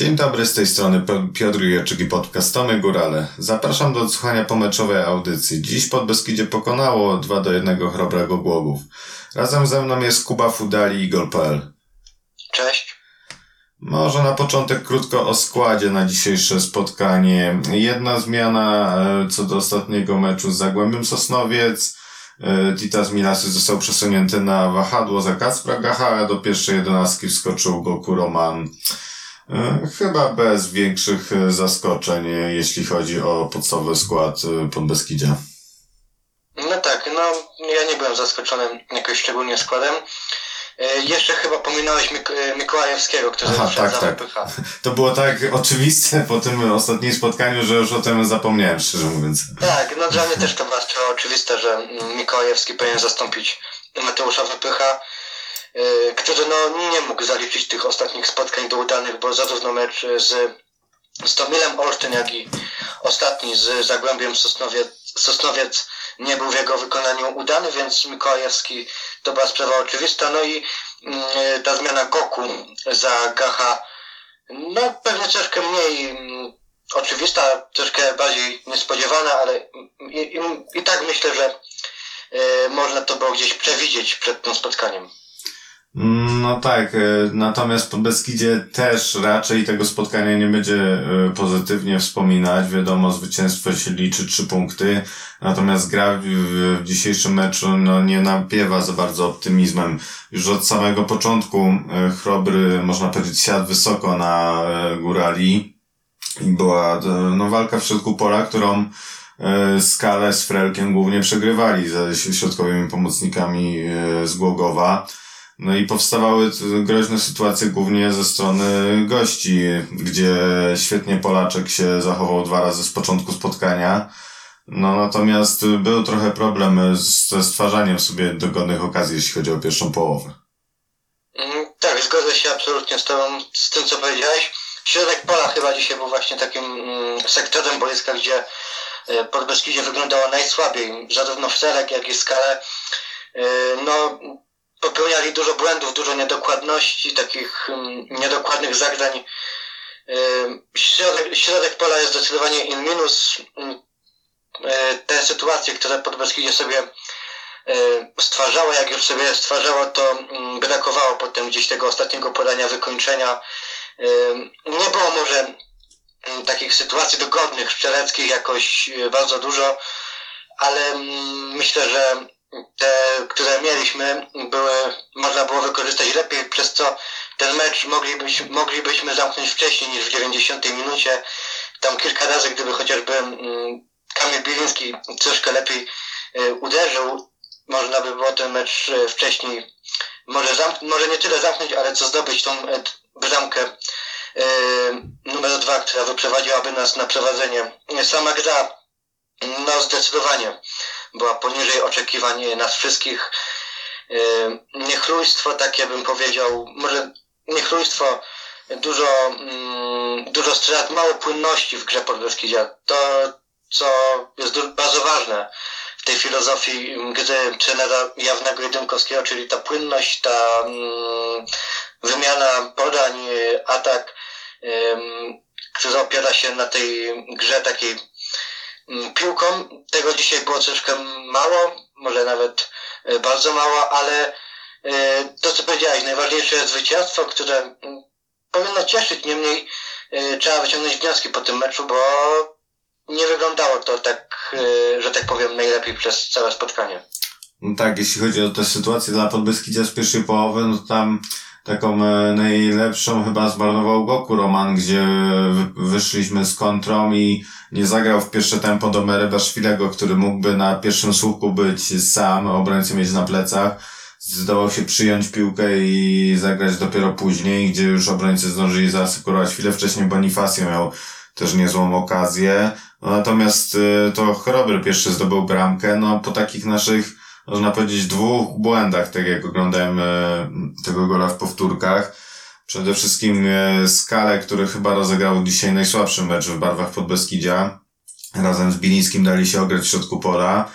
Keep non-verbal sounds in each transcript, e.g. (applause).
Dzień dobry, z tej strony Piotr Jurczyk i podcast Tomy Górale. Zapraszam do odsłuchania pomeczowej audycji. Dziś pod Beskidzie pokonało 2 do 1 chrobrego Głogów. Razem ze mną jest Kuba Fudali i Gol.pl. Cześć. Może na początek krótko o składzie na dzisiejsze spotkanie. Jedna zmiana e, co do ostatniego meczu z Zagłębiem Sosnowiec. E, Titas Milasy został przesunięty na wahadło za Kacpra Gacha, do pierwszej jedenastki wskoczył Goku Roman. E, chyba bez większych e, zaskoczeń, e, jeśli chodzi o podstawowy skład pod Beskidzia. No tak, no ja nie byłem zaskoczony jakoś szczególnie składem. Jeszcze chyba pominąłeś Mik Mikołajewskiego, który Aha, tak, tak. (laughs) To było tak oczywiste po tym ostatnim spotkaniu, że już o tym zapomniałem, szczerze mówiąc. Tak, no dla mnie też to była sprawa oczywista, że Mikołajewski powinien zastąpić Mateusza Wypycha. Y, który no, nie mógł zaliczyć tych ostatnich spotkań do udanych, bo zarówno mecz z, z Tomilem Olsztyn, jak i ostatni z Zagłębiem Sosnowiec, Sosnowiec nie był w jego wykonaniu udany, więc Mikołajewski to była sprawa oczywista. No i y, ta zmiana Goku za Gacha, no pewnie troszkę mniej y, oczywista, troszkę bardziej niespodziewana, ale i, i, tak myślę, że y, można to było gdzieś przewidzieć przed tym spotkaniem. No tak, e, natomiast po Beskidzie też raczej tego spotkania nie będzie e, pozytywnie wspominać. Wiadomo, zwycięstwo się liczy trzy punkty, natomiast gra w, w dzisiejszym meczu no, nie napiewa za bardzo optymizmem. Już od samego początku e, Chrobry, można powiedzieć, siadł wysoko na górali i była no, walka w środku pola, którą Skalę z Frelkiem głównie przegrywali ze środkowymi pomocnikami z Głogowa. No i powstawały groźne sytuacje głównie ze strony gości, gdzie świetnie Polaczek się zachował dwa razy z początku spotkania. No natomiast był trochę problem ze stwarzaniem sobie dogodnych okazji, jeśli chodzi o pierwszą połowę. Mm, tak, zgodzę się absolutnie z, tobą, z tym, co powiedziałeś. Środek pola chyba dzisiaj był właśnie takim mm, sektorem boiska, gdzie y, Podbeskidzie wyglądało najsłabiej, zarówno w Selek, jak i w Skale. Y, no, popełniali dużo błędów, dużo niedokładności, takich um, niedokładnych zagrań. Środek, środek pola jest zdecydowanie in minus. Um, te sytuacje, które Podbeskidzie sobie e, stwarzało, jak już sobie stwarzało, to um, brakowało potem gdzieś tego ostatniego podania, wykończenia. Nie było może takich sytuacji dogodnych, szczereckich jakoś e, bardzo dużo, ale myślę, że te, które mieliśmy, były, można było wykorzystać lepiej, przez co ten mecz moglibyśmy, moglibyśmy zamknąć wcześniej niż w 90 minucie. Tam kilka razy, gdyby chociażby mm, Kamil Biliński troszkę lepiej y, uderzył, można by było ten mecz y, wcześniej może, zamk- może nie tyle zamknąć, ale co zdobyć tą y, bramkę numer dwa, która wyprowadziłaby nas na prowadzenie. Sama gra, no zdecydowanie była poniżej oczekiwań nas wszystkich. Yy, niechlujstwo, takie bym powiedział, może niechlujstwo, dużo, mm, dużo strat, mało płynności w grze podbeskidzia. To, co jest bardzo ważne w tej filozofii gry trenera Jawnego Jedynkowskiego, czyli ta płynność, ta mm, wymiana podań, atak, który opiera się na tej grze takiej Mm, piłką. Tego dzisiaj było troszkę mało, może nawet e, bardzo mało, ale e, to co powiedziałeś, najważniejsze jest zwycięstwo, które mm, powinno cieszyć, niemniej e, trzeba wyciągnąć wnioski po tym meczu, bo nie wyglądało to tak, że tak powiem, najlepiej przez całe spotkanie. No tak, jeśli chodzi o tę sytuację dla Podbeskidzia z pierwszej połowy, no tam taką e, najlepszą chyba zmarnował Goku Roman, gdzie wyszliśmy z kontrą i nie zagrał w pierwsze tempo do Merebaszwilego, który mógłby na pierwszym słupku być sam, obrońcę mieć na plecach. Zdawał się przyjąć piłkę i zagrać dopiero później, gdzie już obrońcy zdążyli zaasykurować chwilę wcześniej. Bonifacio miał też niezłą okazję. No, natomiast e, to Chrobry pierwszy zdobył bramkę. No po takich naszych można powiedzieć, dwóch błędach, tak jak oglądałem e, tego gola w powtórkach. Przede wszystkim e, Skale, który chyba rozegrał dzisiaj najsłabszy mecz w barwach Podbeskidzia. Razem z Bilińskim dali się ograć w środku pola.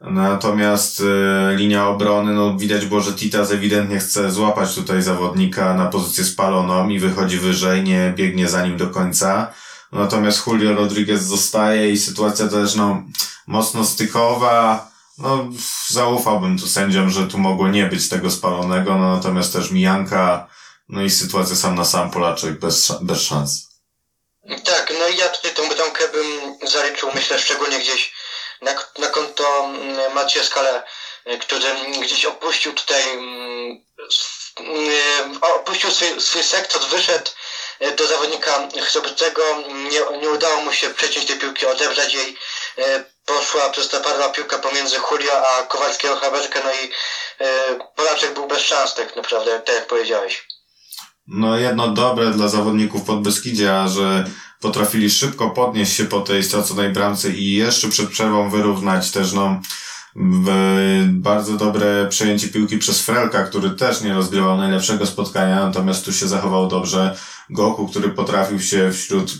Natomiast e, linia obrony, no widać było, że Titas ewidentnie chce złapać tutaj zawodnika na pozycję spaloną i wychodzi wyżej, nie biegnie za nim do końca. Natomiast Julio Rodriguez zostaje i sytuacja też no mocno stykowa. No zaufałbym tu sędziom, że tu mogło nie być tego spalonego, no natomiast też Mijanka, no i sytuacja sam na sam Polaczek bez, bez szans. Tak, no i ja tutaj tą bramkę bym zaliczył, myślę, szczególnie gdzieś na, na konto mm, Macieja Skale, który gdzieś opuścił tutaj, mm, mm, opuścił swój, swój sektor, wyszedł y, do zawodnika Chrobrego, nie, nie udało mu się przeciąć tej piłki, odebrać jej, y, poszła przez to parła piłka pomiędzy Julio a Kowalskiego Haberkę, no i Polaczek był bez szans tak naprawdę, tak jak powiedziałeś. No jedno dobre dla zawodników Podbeskidzia, że potrafili szybko podnieść się po tej straconej bramce i jeszcze przed przerwą wyrównać też no bardzo dobre przejęcie piłki przez Frelka, który też nie rozgrywał najlepszego spotkania, natomiast tu się zachował dobrze. Goku, który potrafił się wśród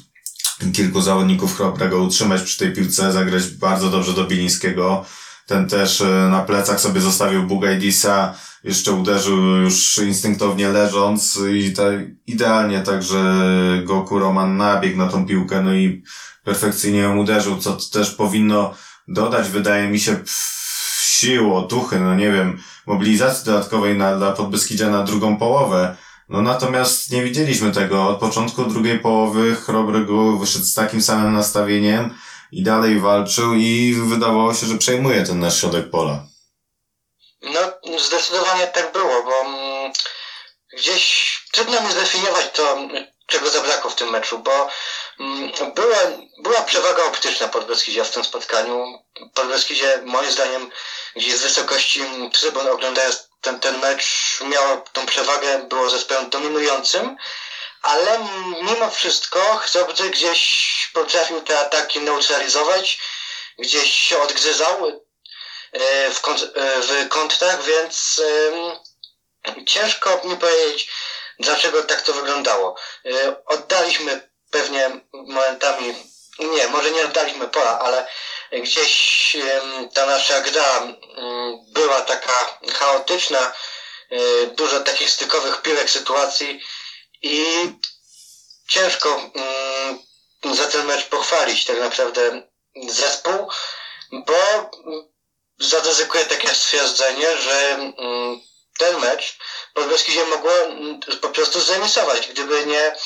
kilku zawodników chrobrego utrzymać przy tej piłce, zagrać bardzo dobrze do Bilińskiego. Ten też e, na plecach sobie zostawił Bugajdisa, jeszcze uderzył już instynktownie leżąc i idealnie także Goku Roman nabiegł na tą piłkę, no i perfekcyjnie ją uderzył, co też powinno dodać, wydaje mi się, sił, otuchy, no nie wiem, mobilizacji dodatkowej na, dla Podbeskidzia na drugą połowę. No natomiast nie widzieliśmy tego. Od początku drugiej połowy Chrobrygu wyszedł z takim samym nastawieniem i dalej walczył i wydawało się, że przejmuje ten nasz środek pola. No, zdecydowanie tak było, bo mm, gdzieś trudno mi zdefiniować to, czego zabrakło w tym meczu, bo mm, była, była przewaga optyczna Podbeskidzia w tym spotkaniu. Podbeskidzie, moim zdaniem, gdzieś z wysokości trybun oglądając ten, ten mecz miał tą przewagę, było zespołem dominującym, ale mimo wszystko Chrzobry gdzieś potrafił te ataki neutralizować, gdzieś się odgryzał e, w, kont e, w kontrach, więc e, ciężko mi powiedzieć, dlaczego tak to wyglądało. Oddaliśmy pewnie momentami, nie, może nie oddaliśmy pola, ale gdzieś ta nasza gra była taka chaotyczna, dużo takich stykowych piłek sytuacji i ciężko za ten mecz pochwalić tak naprawdę zespół, bo zaryzykuję takie stwierdzenie, że ten mecz Podbeskidzie mogło po prostu zremisować, gdyby nie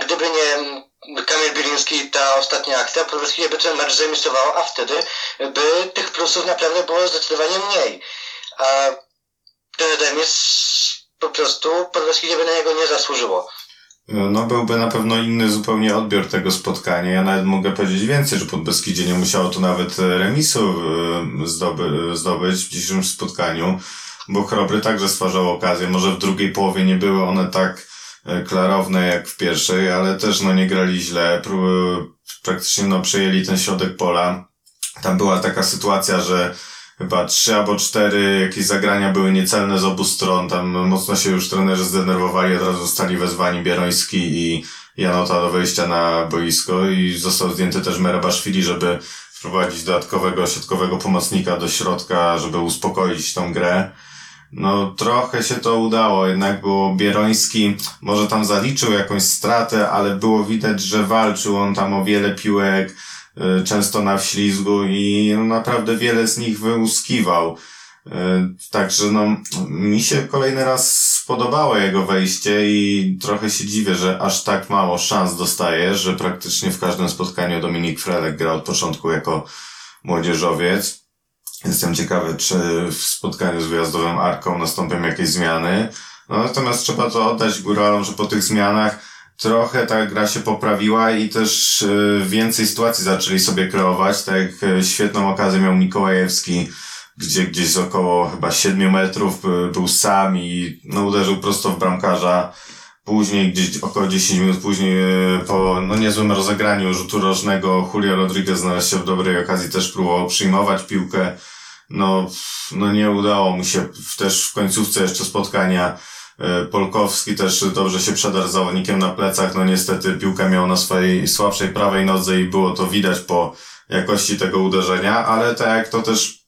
gdyby nie Kamil Biliński ta ostatnia akcja, Podbeskidzie by ten mecz zremisowało, a wtedy by tych plusów naprawdę było zdecydowanie mniej. A ten remis po prostu Podbeskidzie by na niego nie zasłużyło. No byłby na pewno inny zupełnie odbiór tego spotkania. Ja nawet mogę powiedzieć więcej, że Podbeskidzie nie musiało tu nawet remisu e, zdoby, zdobyć w dzisiejszym spotkaniu, bo Chrobry także stwarzał okazję. Może w drugiej połowie nie były one tak e, klarowne jak w pierwszej, ale też no nie grali źle. Praktycznie no przejęli ten środek pola. Tam była taka sytuacja, że chyba trzy albo cztery jakieś zagrania były niecelne z obu stron. Tam mocno się już trenerzy zdenerwowali, od razu zostali wezwani Bieroński i Janota do wejścia na boisko i został zdjęty też Merabaszwili, żeby wprowadzić dodatkowego środkowego pomocnika do środka, żeby uspokoić tą grę. No trochę się to udało, jednak było Bieroński, może tam zaliczył jakąś stratę, ale było widać, że walczył on tam o wiele piłek, Y, często na wślizgu i naprawdę wiele z nich wyłuskiwał. Y, także no, mi się kolejny raz spodobało jego wejście i trochę się dziwię, że aż tak mało szans dostaje, że praktycznie w każdym spotkaniu Dominik Frelek gra od początku jako młodzieżowiec. Jestem ciekawy, czy w spotkaniu z wyjazdowym Arką nastąpią jakieś zmiany. No, natomiast trzeba to oddać góralom, że po tych zmianach trochę ta gra się poprawiła i też y, więcej sytuacji zaczęli sobie kreować. Tak jak y, świetną okazję miał Mikołajewski, gdzie gdzieś z około chyba 7 metrów y, był sam i no, uderzył prosto w bramkarza. Później, gdzieś około 10 minut później, po no, niezłym rozegraniu rzutu rożnego, Julio Rodriguez znalazł się w dobrej okazji, też próbował przyjmować piłkę. No, no nie udało mu się też w końcówce jeszcze spotkania E, Polkowski też dobrze się przedarł zawodnikiem na plecach. No niestety piłkę miał na swojej słabszej prawej nodze i było to widać po jakości tego uderzenia, ale tak jak to też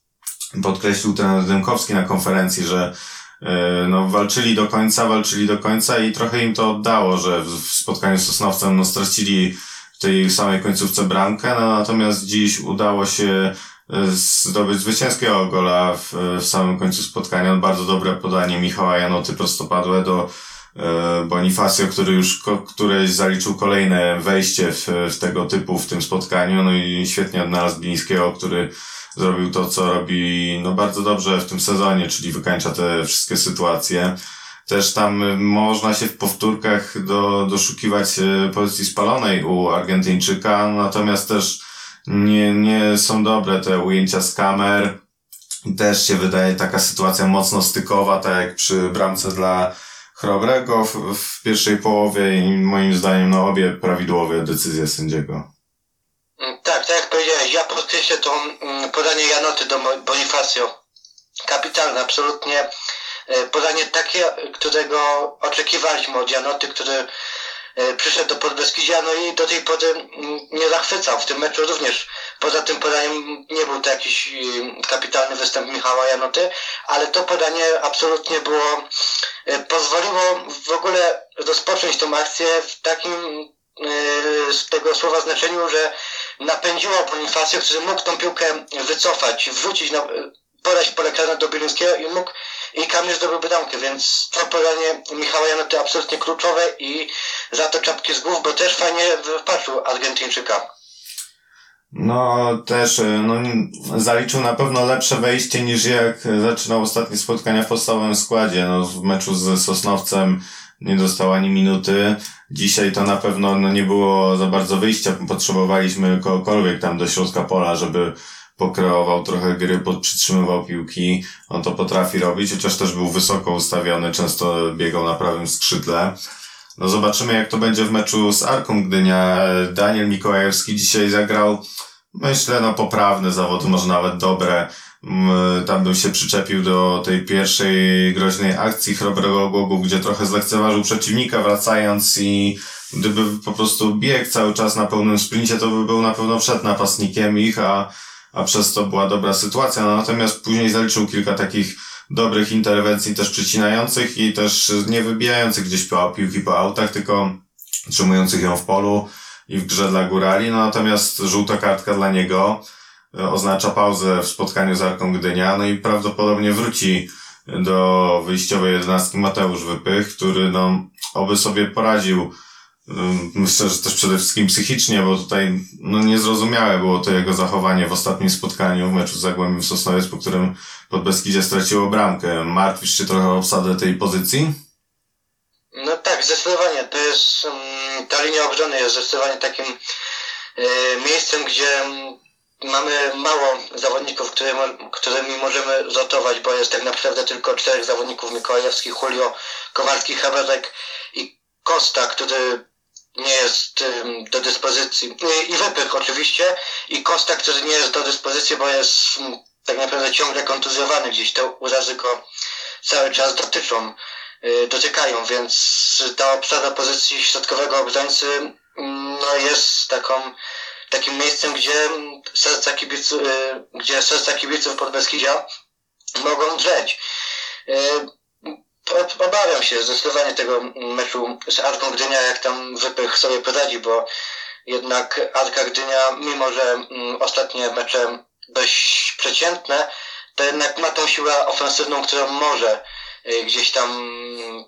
podkreślił ten Dymkowski na konferencji, że e, no, walczyli do końca, walczyli do końca i trochę im to oddało, że w, spotkaniu z Sosnowcem no, stracili w tej samej końcówce bramkę, no, natomiast dziś udało się zdobyć zwycięskiego gola w, w samym końcu spotkania. Bardzo dobre podanie Michała Janoty prostopadłe do e, Bonifacio, który już któreś zaliczył kolejne wejście w, w tego typu w tym spotkaniu, no i świetnie odnalazł Bilińskiego, który zrobił to, co robi no bardzo dobrze w tym sezonie, czyli wykańcza te wszystkie sytuacje. Też tam y, można się w powtórkach do, doszukiwać y, pozycji spalonej u Argentyńczyka, natomiast też nie, nie są dobre te ujęcia z kamer. Też się wydaje taka sytuacja mocno stykowa, tak jak przy bramce dla Chrobrego w, w pierwszej połowie i moim zdaniem no obie prawidłowe decyzje sędziego. Mm, Tak, tak jak powiedziałeś, ja podkreślę to mm, podanie Janoty do Bonifacio. Kapitalne, absolutnie. E, Podanie takie, którego oczekiwaliśmy od Janoty, który przyszedł do Podbeskidzia, no i do tej pory mm, nie zachwycał. W tym meczu również poza tym podaniem nie był to jakiś mm, kapitalny występ Michała Janoty, ale to podanie absolutnie było, e, pozwoliło w ogóle rozpocząć tą akcję w takim e, z tego słowa znaczeniu, że napędziło Bonifacio, który mógł tą piłkę wycofać, wrzucić, na, podać pole karne do Bielińskiego i mógł i Kamil zdobył bramkę, więc to podanie Michała Janoty absolutnie kluczowe i za to czapki z głów, bo też fajnie wypatrzył Argentyńczyka. No też, y, no zaliczył na pewno lepsze wejście niż jak zaczynał ostatnie spotkania w podstawowym składzie. No w meczu z Sosnowcem nie dostał ani minuty. Dzisiaj to na pewno no, nie było za bardzo wyjścia. Potrzebowaliśmy kogokolwiek tam do środka pola, żeby pokreował trochę gry, podprzytrzymywał piłki. On to potrafi robić, chociaż też był wysoko ustawiony, często biegał na prawym skrzydle. No zobaczymy jak to będzie w meczu z Arką Gdynia. Daniel Mikołajewski dzisiaj zagrał, myślę, no poprawne zawody, może nawet dobre. Mm, Tam bym się przyczepił do tej pierwszej groźnej akcji chrobrego Głogów, gdzie trochę zlekceważył przeciwnika wracając i gdyby po prostu biegł cały czas na pełnym sprincie, to by był na pewno przed napastnikiem ich, a, a przez to była dobra sytuacja. No, natomiast później zaliczył kilka takich dobrych interwencji też przycinających i też nie wybijających gdzieś po piłki po autach, tylko trzymujących ją w polu i w grze dla górali. No natomiast żółta kartka dla niego e, oznacza pauzę w spotkaniu z Arką Gdynia, no i prawdopodobnie wróci do wyjściowej jedenastki Mateusz Wypych, który no oby sobie poradził Myślę, że też przede wszystkim psychicznie, bo tutaj no niezrozumiałe było to jego zachowanie w ostatnim spotkaniu w meczu z Zagłębiem Sosnowiec, po którym Podbeskidzie straciło bramkę. Martwisz się trochę obsadę tej pozycji? No tak, zdecydowanie. To jest, ta linia obrony jest zdecydowanie takim e, miejscem, gdzie mamy mało zawodników, które, mo- którymi możemy zotować, bo jest tak naprawdę tylko czterech zawodników, Mikołajewski, Julio, Kowalski, Heberek i Kosta, który nie jest do dyspozycji, i- Wypych oczywiście, i Kosta, który nie jest do dyspozycji, bo jest tak naprawdę ciągle kontuzjowany, gdzieś te urazy go cały czas dotyczą y, dotykają, więc ta obsada pozycji środkowego obrońcy no, jest taką, takim miejscem, gdzie serca kibiców, y, gdzie serca kibiców Podbeskidzia mogą drzeć. Obawiam się zdecydowanie tego meczu z Arką Gdynia, jak tam Wypych sobie poradzi, bo jednak Arka Gdynia, mimo że mm, ostatnie mecze dość przeciętne, to jednak ma tą siłę ofensywną, którą może y, gdzieś tam mm,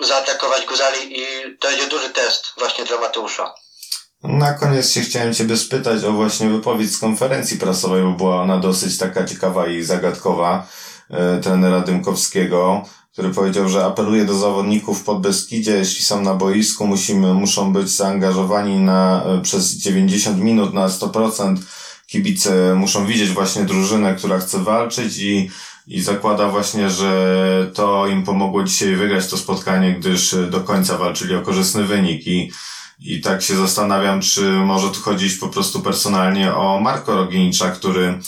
zaatakować Guzali i to będzie duży test właśnie dla Mateusza. Na koniec się chciałem Ciebie spytać o właśnie wypowiedź z konferencji prasowej, bo była ona dosyć taka ciekawa i zagadkowa trenera Dymkowskiego, który powiedział, że apeluje do zawodników pod Beskidzie, jeśli są na boisku, musimy, muszą być zaangażowani na, e, przez 90 minut na 100%. Kibice muszą widzieć właśnie drużynę, która chce walczyć i, i zakłada właśnie, że to im pomogło dzisiaj wygrać to spotkanie, gdyż e, do końca walczyli o korzystny wynik i i tak się zastanawiam, czy może tu chodzić po prostu personalnie o Marko Roginicza, który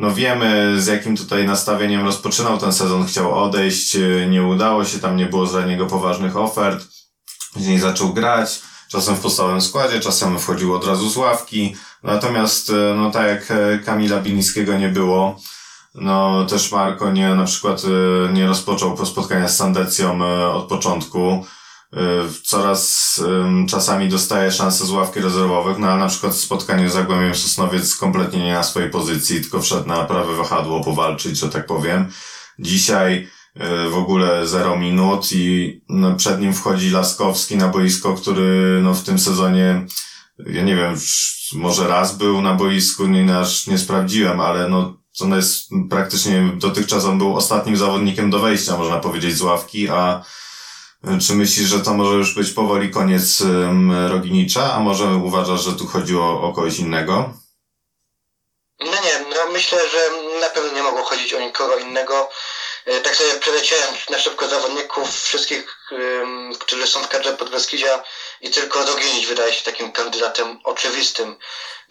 no wiemy z jakim tutaj nastawieniem rozpoczynał ten sezon, chciał odejść, nie udało się, tam nie było dla niego poważnych ofert, później zaczął grać czasem w podstawowym składzie, czasem wchodził od razu z ławki. Natomiast, e, no tak jak e, Kamila Bilińskiego nie było, no też Marko nie, na przykład nie rozpoczął spotkania z Sandecją od początku. Coraz czasami dostaje szanse z ławki rezerwowych, no ale na przykład spotkaniu z Zagłębiem Sosnowiec kompletnie nie na swojej pozycji, tylko wszedł na prawe wahadło powalczyć, że tak powiem. Dzisiaj e, w ogóle 0 minut i no, przed nim wchodzi Laskowski na boisko, który no, w tym sezonie, ja nie wiem, może raz był na boisku, nie, aż nie sprawdziłem, ale no, to jest praktycznie dotychczas on był ostatnim zawodnikiem do wejścia, można powiedzieć, z ławki, a czy myślisz, że to może już być powoli koniec Roginicza, a może uważasz, że tu chodzi o, kogoś innego? No nie, no myślę, że na pewno nie mogło chodzić o nikogo innego. E, Tak sobie przeleciałem na szybko zawodników wszystkich, którzy są w kadrze Podbeskidzia i tylko Roginić wydaje się takim kandydatem oczywistym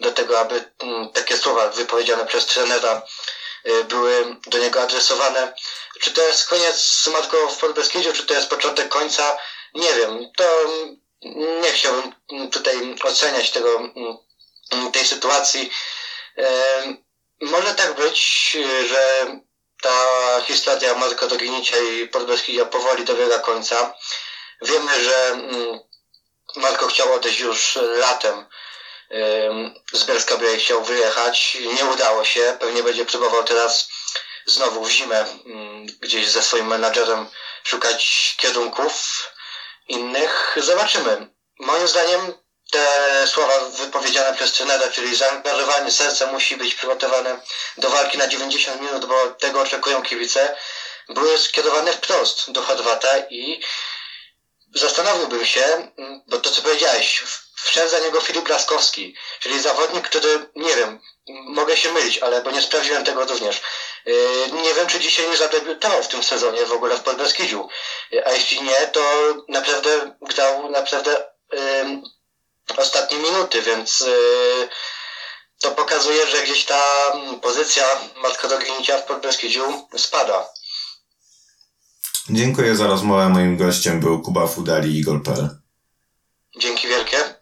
do tego, aby mm, takie słowa wypowiedziane przez trenera były do niego adresowane. Czy to jest koniec Marko w Podbeskidziu, czy to jest początek końca? Nie wiem. To nie chciałbym mm, tutaj oceniać tego, mm, tej sytuacji. Em, Może tak być, y, że ta historia Marka Doginicia i Podbeskidzia powoli dobiega końca. Wiemy, że mm, Marko chciał odejść już latem. Z Bielska Białej chciał wyjechać. Nie udało się. Pewnie będzie próbował teraz znowu w zimę gdzieś ze swoim menadżerem szukać kierunków innych. Zobaczymy. Moim zdaniem te słowa wypowiedziane przez trenera, czyli zaangażowanie serca musi być przygotowane do walki na 90 minut, bo tego oczekują kibice, były skierowane wprost do Chorwata i zastanowiłbym się, bo to co powiedziałeś, wszedł za niego Filip Laskowski, czyli zawodnik, który, nie wiem, mogę się mylić, ale bo nie sprawdziłem tego również. Yy, Nie wiem, czy dzisiaj nie zadebiutował w tym sezonie w ogóle w Podbeskidziu, Yy, a jeśli nie, to naprawdę grał naprawdę ym, ostatnie minuty, więc yy, to pokazuje, że gdzieś ta mm, pozycja Marka Roginicia w Podbeskidziu spada. Dziękuję za rozmowę. Moim gościem był Kuba Fudali i Igor.pl. Dzięki wielkie.